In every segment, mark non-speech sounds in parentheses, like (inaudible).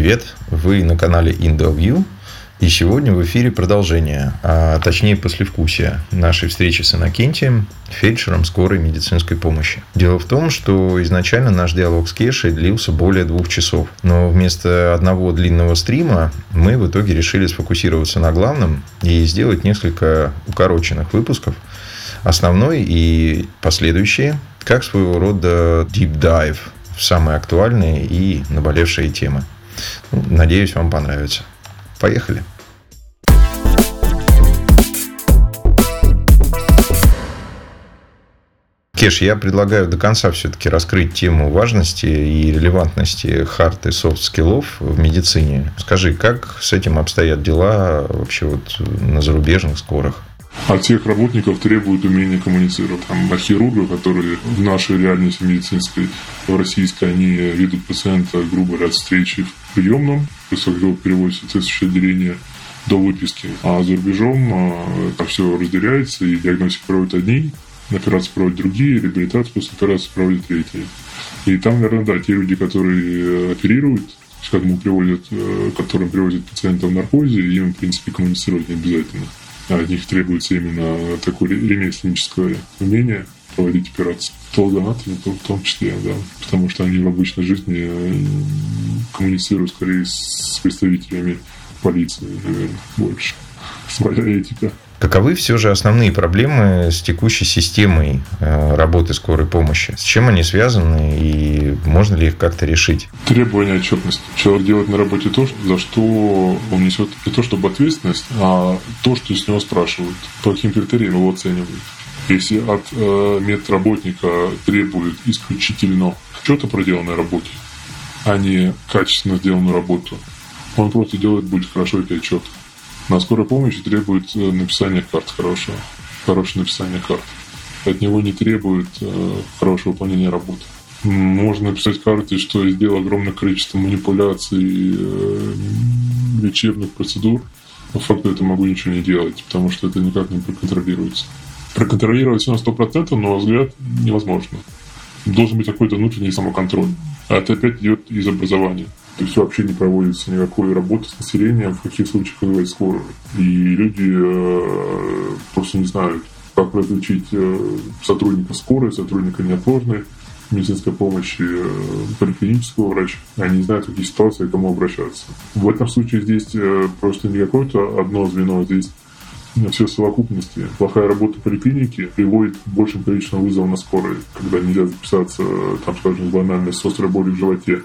привет! Вы на канале IndoView. И сегодня в эфире продолжение, а точнее послевкусие нашей встречи с Иннокентием, фельдшером скорой медицинской помощи. Дело в том, что изначально наш диалог с Кешей длился более двух часов. Но вместо одного длинного стрима мы в итоге решили сфокусироваться на главном и сделать несколько укороченных выпусков. Основной и последующие, как своего рода deep dive в самые актуальные и наболевшие темы. Надеюсь, вам понравится. Поехали. Кеш, я предлагаю до конца все-таки раскрыть тему важности и релевантности hard и soft skill ов в медицине. Скажи, как с этим обстоят дела вообще вот на зарубежных скорых? От всех работников требуют умения коммуницировать. Там, от хирургов, которые в нашей реальности медицинской, в российской, они ведут пациента, грубо говоря, от встречи в приемном, после этого переводится в соответствующее отделение до выписки. А за рубежом а, это все разделяется, и диагностику проводят одни, операции проводят другие, реабилитацию после операции проводят третьи. И там, наверное, да, те люди, которые оперируют, к мы приводят, э, которым приводят пациента в наркозе, им, в принципе, коммуницировать не обязательно. От них требуется именно такое ремесленническое умение проводить операции. Патологоанатомы в том числе, да, потому что они в обычной жизни э, коммуницируют скорее с представителями полиции, наверное, больше. Своя этика. Каковы все же основные проблемы с текущей системой э, работы скорой помощи? С чем они связаны и можно ли их как-то решить? Требования отчетности. Человек делает на работе то, за что он несет не то чтобы ответственность, а то, что с него спрашивают. По каким критериям его оценивают. Если от э, медработника требуют исключительно что-то проделанной работе, а не качественно сделанную работу, он просто делает будет хорошо эти отчеты. На скорой помощи требует э, написания карт хорошего, хорошее написание карт. От него не требует э, хорошего выполнения работы. Можно написать карты, что я сделал огромное количество манипуляций, э, лечебных процедур. По факту это могу ничего не делать, потому что это никак не проконтролируется. Проконтролировать все на 100%, но взгляд невозможно. Должен быть какой-то внутренний самоконтроль. А это опять идет из образования. То есть вообще не проводится никакой работы с населением, в каких случаях вызывать скорую. И люди э, просто не знают, как различить э, сотрудника скорой, сотрудника неотложной медицинской помощи, э, поликлинического врача. Они не знают, в какие ситуации к кому обращаться. В этом случае здесь э, просто не какое-то одно звено, здесь все в совокупности. Плохая работа поликлиники приводит к большим количеством вызовов на скорой, когда нельзя записаться, там, скажем, банально с острой болью в животе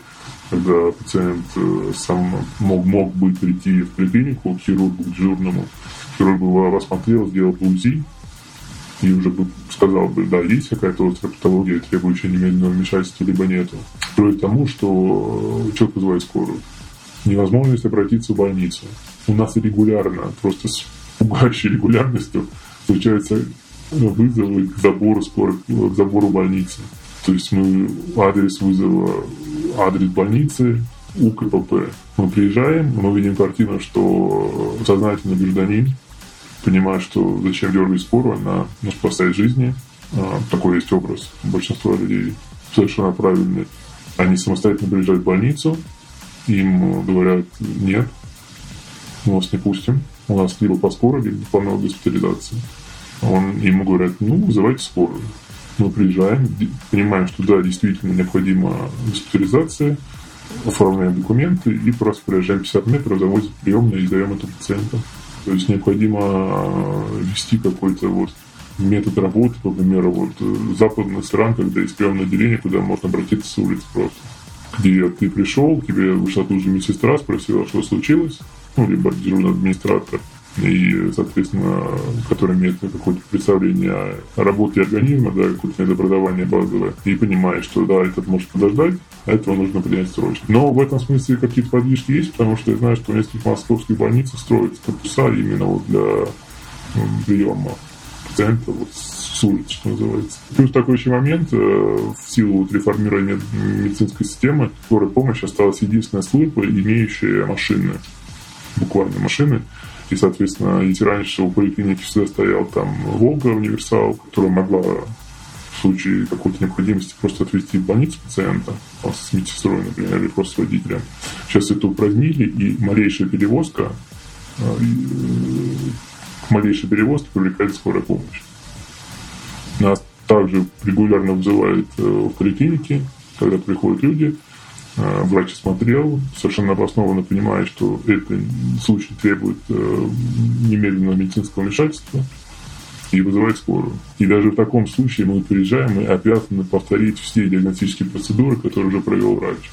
когда пациент э, сам мог, мог бы прийти в поликлинику к хирургу, к дежурному, хирург бы его осмотрел, сделал бы УЗИ, и уже бы сказал бы, да, есть какая-то острая патология, требующая немедленного вмешательства, либо нету. Приводит к тому, что человек вызывает скорую. Невозможность обратиться в больницу. У нас регулярно, просто с пугающей регулярностью случаются вызовы к забору скорой, к забору больницы. То есть мы адрес вызова адрес больницы УКПП. Мы приезжаем, мы видим картину, что сознательный гражданин понимает, что зачем дергать скорую, она ну, спасает жизни. А, такой есть образ большинства людей совершенно правильный. Они самостоятельно приезжают в больницу, им говорят, нет, мы вас не пустим, у нас либо по скорой, либо по новой госпитализации. Он, ему говорят, ну, вызывайте скорую мы приезжаем, понимаем, что да, действительно необходима госпитализация, оформляем документы и просто проезжаем 50 метров, завозим в приемную и даем это пациентам. То есть необходимо э, вести какой-то вот метод работы, по примеру, вот э, западных стран, когда есть приемное отделение, куда можно обратиться с улицы просто. Где ты пришел, тебе вышла тут же медсестра, спросила, что случилось, ну, либо дежурный администратор, и, соответственно, который имеет какое-то представление о работе организма, да, какое-то образование базовое, и понимает, что да, этот может подождать, а этого нужно принять срочно. Но в этом смысле какие-то подвижки есть, потому что я знаю, что в нескольких московских больницах строятся корпуса именно вот для приема пациента вот с улицы, что называется. Плюс такой еще момент, э, в силу вот реформирования медицинской системы, скорая помощь осталась единственная служба, имеющая машины, буквально машины, и, соответственно, если раньше у поликлиники всегда стоял там «Волга» универсал, которая могла в случае какой-то необходимости просто отвезти в больницу пациента, с медсестрой, например, или просто с водителем. Сейчас это упразднили, и малейшая перевозка, э, к малейшей перевозке привлекает скорая помощь. Нас также регулярно вызывают э, в поликлинике, когда приходят люди, врач осмотрел, совершенно обоснованно понимает, что этот случай требует немедленного медицинского вмешательства, и вызывать скорую. И даже в таком случае мы приезжаем и обязаны повторить все диагностические процедуры, которые уже провел врач.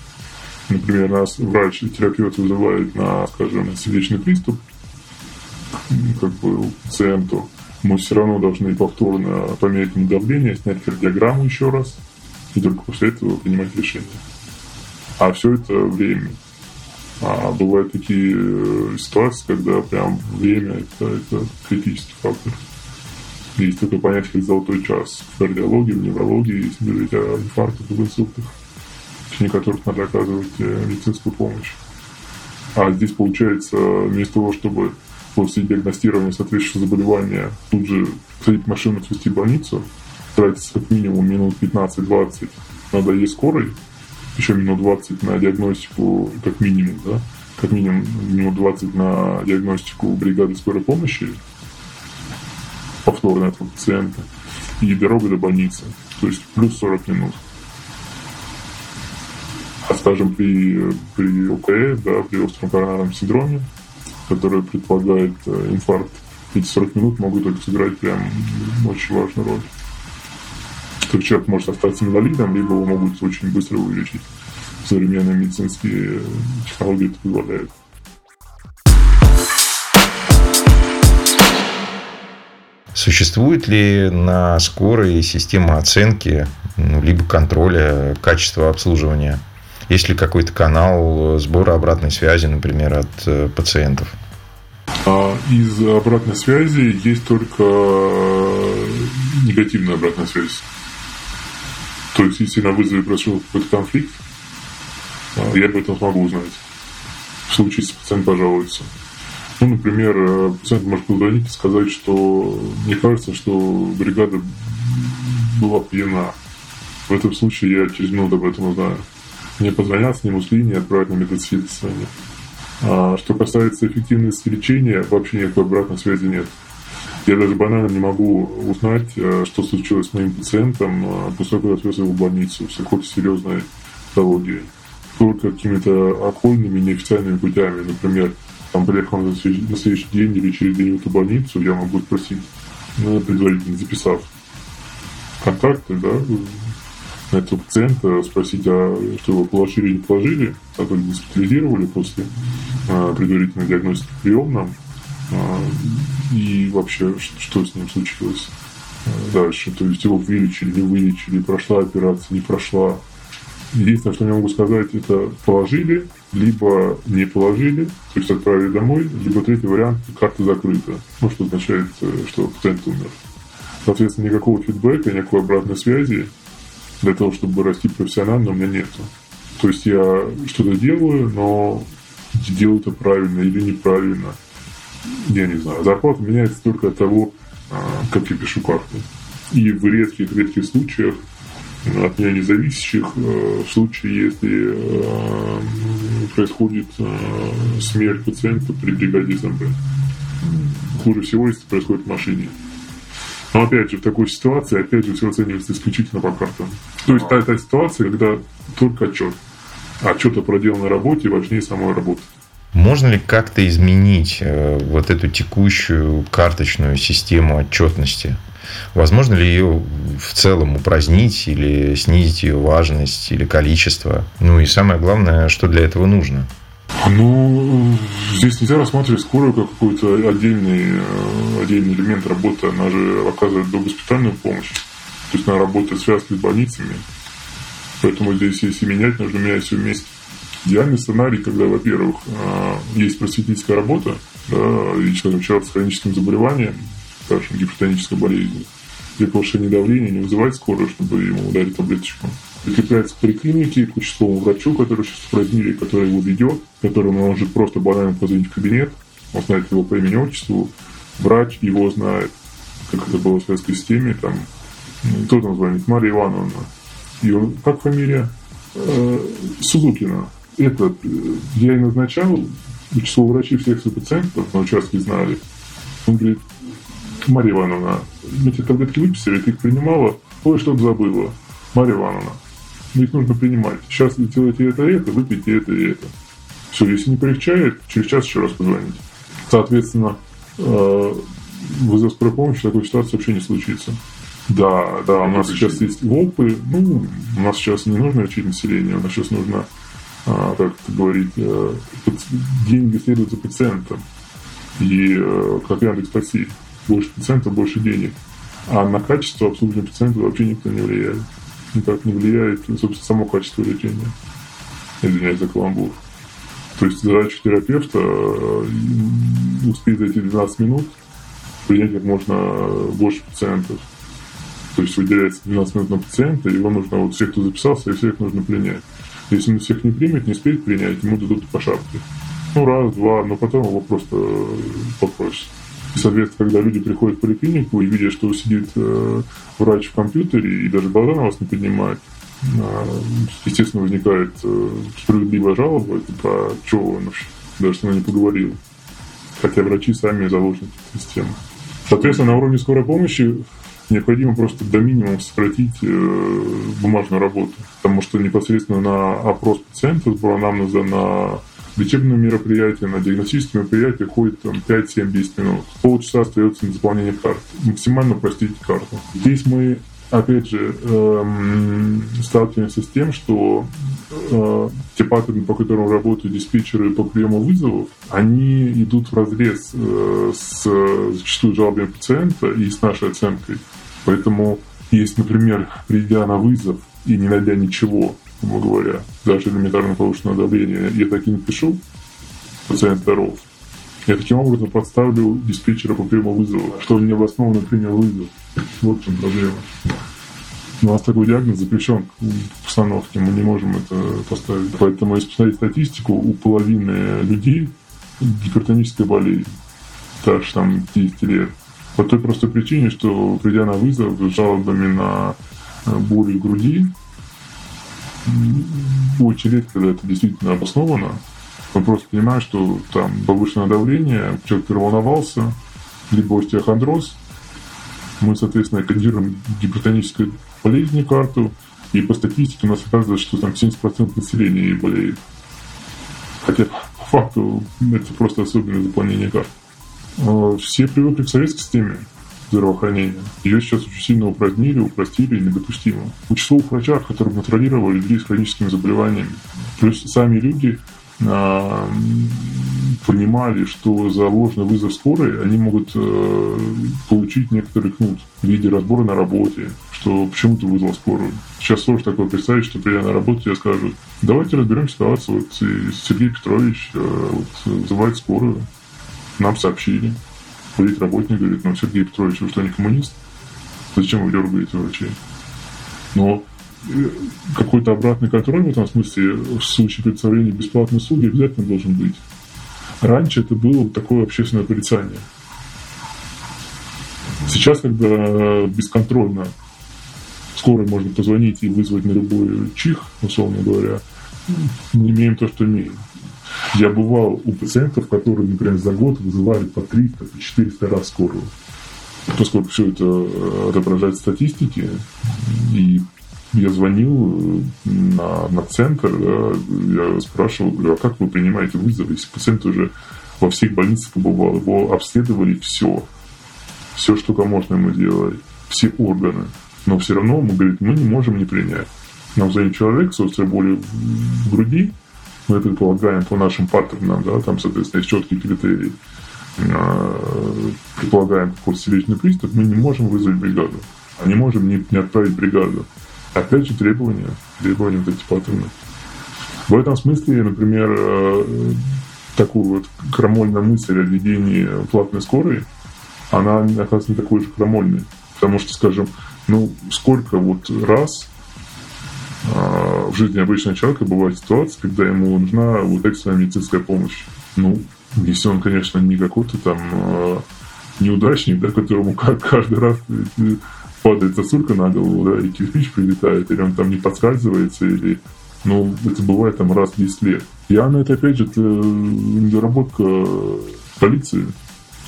Например, нас врач-терапевт вызывает на, скажем, сердечный приступ, как бы пациенту, мы все равно должны повторно померить ему давление, снять кардиограмму еще раз, и только после этого принимать решение. А все это время. А бывают такие э, ситуации, когда прям время это, это критический фактор. Есть такое понятие, как золотой час в кардиологии, в неврологии, если говорить о инфарктах и инсультах, в течение которых надо оказывать э, медицинскую помощь. А здесь получается, вместо того, чтобы после диагностирования соответствующего заболевания тут же садить машину, отвезти в больницу, тратится как минимум минут 15-20 на доезд скорой, еще минут 20 на диагностику, как минимум, да, как минимум минут 20 на диагностику бригады скорой помощи, повторно этого пациента, и дорога до больницы, то есть плюс 40 минут. А скажем, при, при ОКС, да, при остром коронарном синдроме, который предполагает э, инфаркт, эти 40 минут могут сыграть прям очень важную роль. Только человек может остаться инвалидом, либо его могут очень быстро вылечить. Современные медицинские технологии это позволяют. Существует ли на скорой система оценки ну, либо контроля качества обслуживания? Есть ли какой-то канал сбора обратной связи, например, от э, пациентов? А из обратной связи есть только негативная обратная связь. То есть, если на вызове произошел какой-то конфликт, а, я об этом смогу узнать. В случае, если пациент пожалуется. Ну, например, э, пациент может позвонить и сказать, что мне кажется, что бригада была пьяна. В этом случае я через минуту об этом узнаю. Мне позвонят, сниму с линии, отправят на медосвидетельствование. А что касается эффективности лечения, вообще никакой обратной связи нет. Я даже банально не могу узнать, э, что случилось с моим пациентом э, после того, как отвез его в больницу с какой-то серьезной патологией. Только какими-то окольными, неофициальными путями. Например, там приехал на следующий день или через день в эту больницу, я могу спросить, ну, предварительно записав контакты, да, на этого пациента, спросить, а что его положили или не положили, а то госпитализировали после а, предварительной диагностики приемном, а, и вообще, что с ним случилось а, дальше. То есть его вылечили, не вылечили, прошла операция, не прошла. Единственное, что я могу сказать, это положили, либо не положили, то есть отправили домой, либо третий вариант – карта закрыта, ну, что означает, э, что пациент умер. Соответственно, никакого фидбэка, никакой обратной связи для того, чтобы расти профессионально, у меня нету. То есть я что-то делаю, но делаю это правильно или неправильно, я не знаю. Зарплата меняется только от того, а, как я пишу карты. И в редких-редких случаях от меня независящих э, в случае, если э, происходит э, смерть пациента при бригаде СМБ. Хуже всего, если происходит в машине. Но опять же, в такой ситуации, опять же, все оценивается исключительно по картам. То есть та, та ситуация, когда только отчет. Отчет о проделанной работе важнее самой работы. Можно ли как-то изменить вот эту текущую карточную систему отчетности? Возможно ли ее в целом упразднить или снизить ее важность или количество? Ну и самое главное, что для этого нужно? Ну, здесь нельзя рассматривать скорую как какой-то отдельный, э, отдельный элемент работы. Она же оказывает догоспитальную помощь. То есть она работает в связке с больницами. Поэтому здесь, если менять, нужно менять все вместе. Идеальный сценарий, когда, во-первых, э, есть просветительская работа, да, и человек с хроническим заболеванием, скажем, гипертонической болезни, для повышения давления не вызывать скорую, чтобы ему ударить таблеточку. Прикрепляется к поликлинике, к участковому врачу, который сейчас упразднили, который его ведет, которому он может просто банально позвонить в кабинет, он знает его по имени отчеству, врач его знает, как это было в советской системе, там Кто там звонит? Мария Ивановна. Он, как фамилия? Э, Сузукина. Это я и назначал, число врачей всех пациентов на участке знали. Он говорит, Мария Ивановна, мы тебе таблетки выписали, ты их принимала, ой, что-то забыла. Мария Ивановна, их нужно принимать. Сейчас вы делаете это и это, выпейте это и это. Все, если не полегчает, через час еще раз позвоните. Соответственно, э, вызов скорой помощи такой ситуации вообще не случится. Да, да, у нас сейчас есть ВОПы, ну, у нас сейчас не нужно лечить население, у нас сейчас нужно, как это говорить, э, деньги следуют за пациентом. И э, как Яндекс Такси, больше пациентов, больше денег. А на качество обслуживания пациента вообще никто не влияет. Никак не влияет, собственно, само качество лечения. Извиняюсь за каламбур. То есть задача терапевта э, успеть за эти 12 минут принять как можно больше пациентов. То есть выделяется 12 минут на пациента, его нужно, вот всех, кто записался, и всех нужно принять. Если он всех не примет, не успеет принять, ему дадут по шапке. Ну, раз, два, но потом его просто попросят. И, соответственно, когда люди приходят в поликлинику и видят, что сидит э, врач в компьютере и даже глаза на вас не поднимает, э, естественно, возникает э, справедливая жалоба, типа, что он вообще, даже с мной не поговорил. Хотя врачи сами заложники системы. Соответственно, на уровне скорой помощи необходимо просто до минимума сократить э, бумажную работу, потому что непосредственно на опрос пациента, сбор анамнеза, на лечебное мероприятие, на диагностическое мероприятие ходит там, 5-7-10 минут. Полчаса остается на заполнение карты. Максимально упростить карту. Здесь мы опять же, эм, сталкиваемся с тем, что э, те паттерны, по которым работают диспетчеры по приему вызовов, они идут в разрез э, с зачастую жалобами пациента и с нашей оценкой. Поэтому, если, например, придя на вызов и не найдя ничего, грубо говоря, даже элементарно повышенного давления, я так и напишу, пациент здоров, я таким образом подставлю диспетчера по приему вызова, что он необоснованно принял вызов. Вот в чем проблема. У нас такой диагноз запрещен к постановке, мы не можем это поставить. Поэтому, если посмотреть статистику, у половины людей гипертоническая болезнь, старше там 50 лет. По той простой причине, что придя на вызов с жалобами на э, боль в груди, очень редко, когда это действительно обосновано, он просто понимает, что там повышенное давление, человек переволновался, либо остеохондроз. Мы, соответственно, кодируем гипертоническую болезнь карту, и по статистике у нас оказывается, что там 70% населения болеет. Хотя по факту это просто особенное заполнение карт. Все привыкли к советской системе здравоохранения. Ее сейчас очень сильно упразднили, упростили и недопустимо. У числовых врачах, которые контролировали людей с хроническими заболеваниями, плюс сами люди а, понимали, что за ложный вызов скорой они могут э, получить некоторый кнут в виде разбора на работе, что почему ты вызвал скорую. Сейчас сложно такое представить, что придя на работу, я скажу, давайте разберем ситуацию. Вот Сергей Петрович э, вот, вызывает скорую, нам сообщили. Ходит работник, говорит, ну, Сергей Петрович, вы что, не коммунист? Зачем вы дергаете врачей? Но э, какой-то обратный контроль в этом смысле в случае представления бесплатной услуги обязательно должен быть. Раньше это было такое общественное порицание. Сейчас, когда бесконтрольно скорой можно позвонить и вызвать на любой чих, условно говоря, мы имеем то, что имеем. Я бывал у пациентов, которые, например, за год вызывали по 300, по 400 раз скорую. Поскольку все это э, отображает статистики, и я звонил э, на, на центр, да, я спрашивал, говорю, а как вы принимаете вызовы, если пациент уже во всех больницах побывал, его обследовали все, все, что можно ему сделали, все органы, но все равно мы говорит, мы не можем не принять. Нам звонит человек с острой болью в груди, мы предполагаем по нашим паттернам, да, там, соответственно, есть четкие критерии, а, предполагаем какой-то сердечный приступ, мы не можем вызвать бригаду, а не можем не, не отправить бригаду. Опять же требования, требования вот эти паттерны. В этом смысле, например, э, такую вот крамольную мысль о введении платной скорой, она оказывается не такой же крамольной. Потому что, скажем, ну, сколько вот раз в жизни обычного человека бывает ситуация, когда ему нужна вот экстренная медицинская помощь. Ну, если он, конечно, не какой-то там а, неудачник, да, которому (laughs) каждый раз падает сосулька на голову, да, и кирпич прилетает, или он там не подскальзывается, или ну, это бывает там раз в 10 лет. Пьяный это, опять же, это недоработка полиции.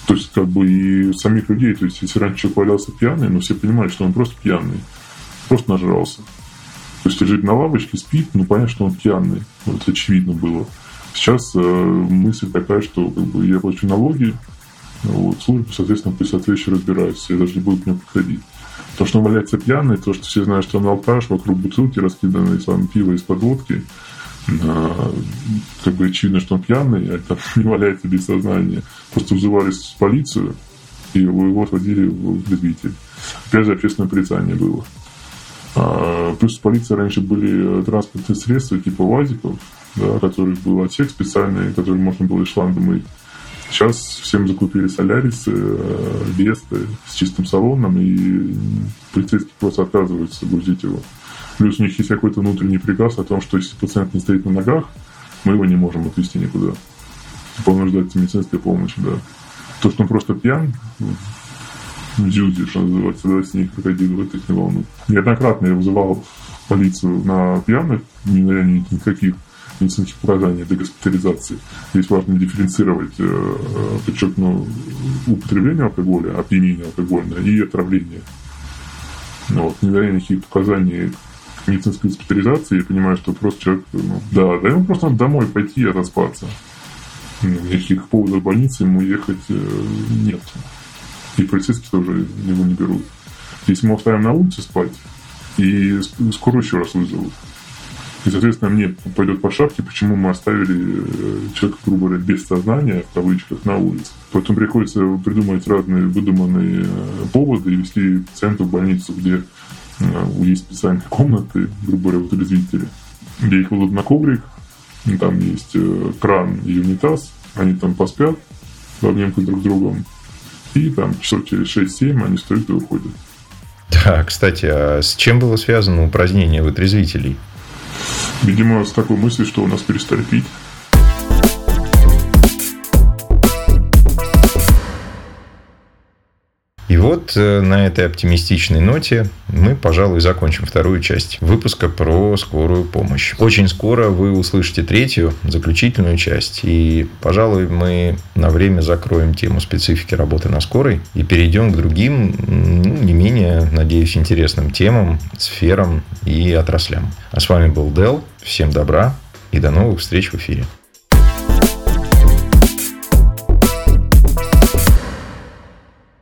То есть, как бы и самих людей. То есть, если раньше человек валялся пьяный, но все понимали, что он просто пьяный. Просто нажрался. То есть, лежит на лавочке, спит, ну, понятно, что он пьяный. Вот очевидно было. Сейчас э, мысль такая, что как бы, я плачу налоги, вот, службы, соответственно, пусть соответствующе разбираются, я даже не буду к нему подходить. То, что он валяется пьяный, то, что все знают, что он алкаш, вокруг бутылки раскиданы там пиво из-под водки, а, как бы очевидно, что он пьяный, а там (laughs) не валяется без сознания. Просто вызывались в полицию, и его отводили в предвитель. Опять же, общественное порицание было. А, плюс в полиции раньше были транспортные средства типа УАЗиков, да, которых был отсек специальный, который можно было из шланга мыть. Сейчас всем закупили солярисы, э, весты с чистым салоном, и полицейские просто отказываются грузить его. Плюс у них есть какой-то внутренний приказ о том, что если пациент не стоит на ногах, мы его не можем отвезти никуда. Типа он нуждается медицинской помощи, да. То, что он просто пьян, в дзюде, что называется, да, с ней крокодил, это их не волнует. Неоднократно я вызывал полицию на пьяных, не на никаких медицинских показаний для госпитализации. Здесь важно дифференцировать, э, подчеркну, употребление алкоголя, опьянение алкогольное и отравление. Ну, вот, не дая никаких показаний медицинской госпитализации, я понимаю, что просто человек, ну, да, да ему просто надо домой пойти и отоспаться. Никаких поводов в больницу ему ехать э, нет. И полицейские тоже его не берут. Если мы оставим на улице спать, и скоро еще раз вызовут. И, соответственно, мне пойдет по шапке, почему мы оставили э, человека, грубо говоря, без сознания, в кавычках, на улице. Поэтому приходится придумывать разные выдуманные э, поводы и вести пациента в больницу, где э, есть специальные комнаты, грубо говоря, вытрезвители, где их кладут на коврик, там есть кран и унитаз, они там поспят в обнимку друг с другом, и там часов через 6-7 они встают и уходят. Да, кстати, а с чем было связано упразднение вытрезвителей? Видимо, с такой мыслью, что у нас перестали пить. И вот э, на этой оптимистичной ноте мы, пожалуй, закончим вторую часть выпуска про скорую помощь. Очень скоро вы услышите третью, заключительную часть. И, пожалуй, мы на время закроем тему специфики работы на скорой и перейдем к другим, ну, не менее, надеюсь, интересным темам, сферам и отраслям. А с вами был Дел. Всем добра и до новых встреч в эфире.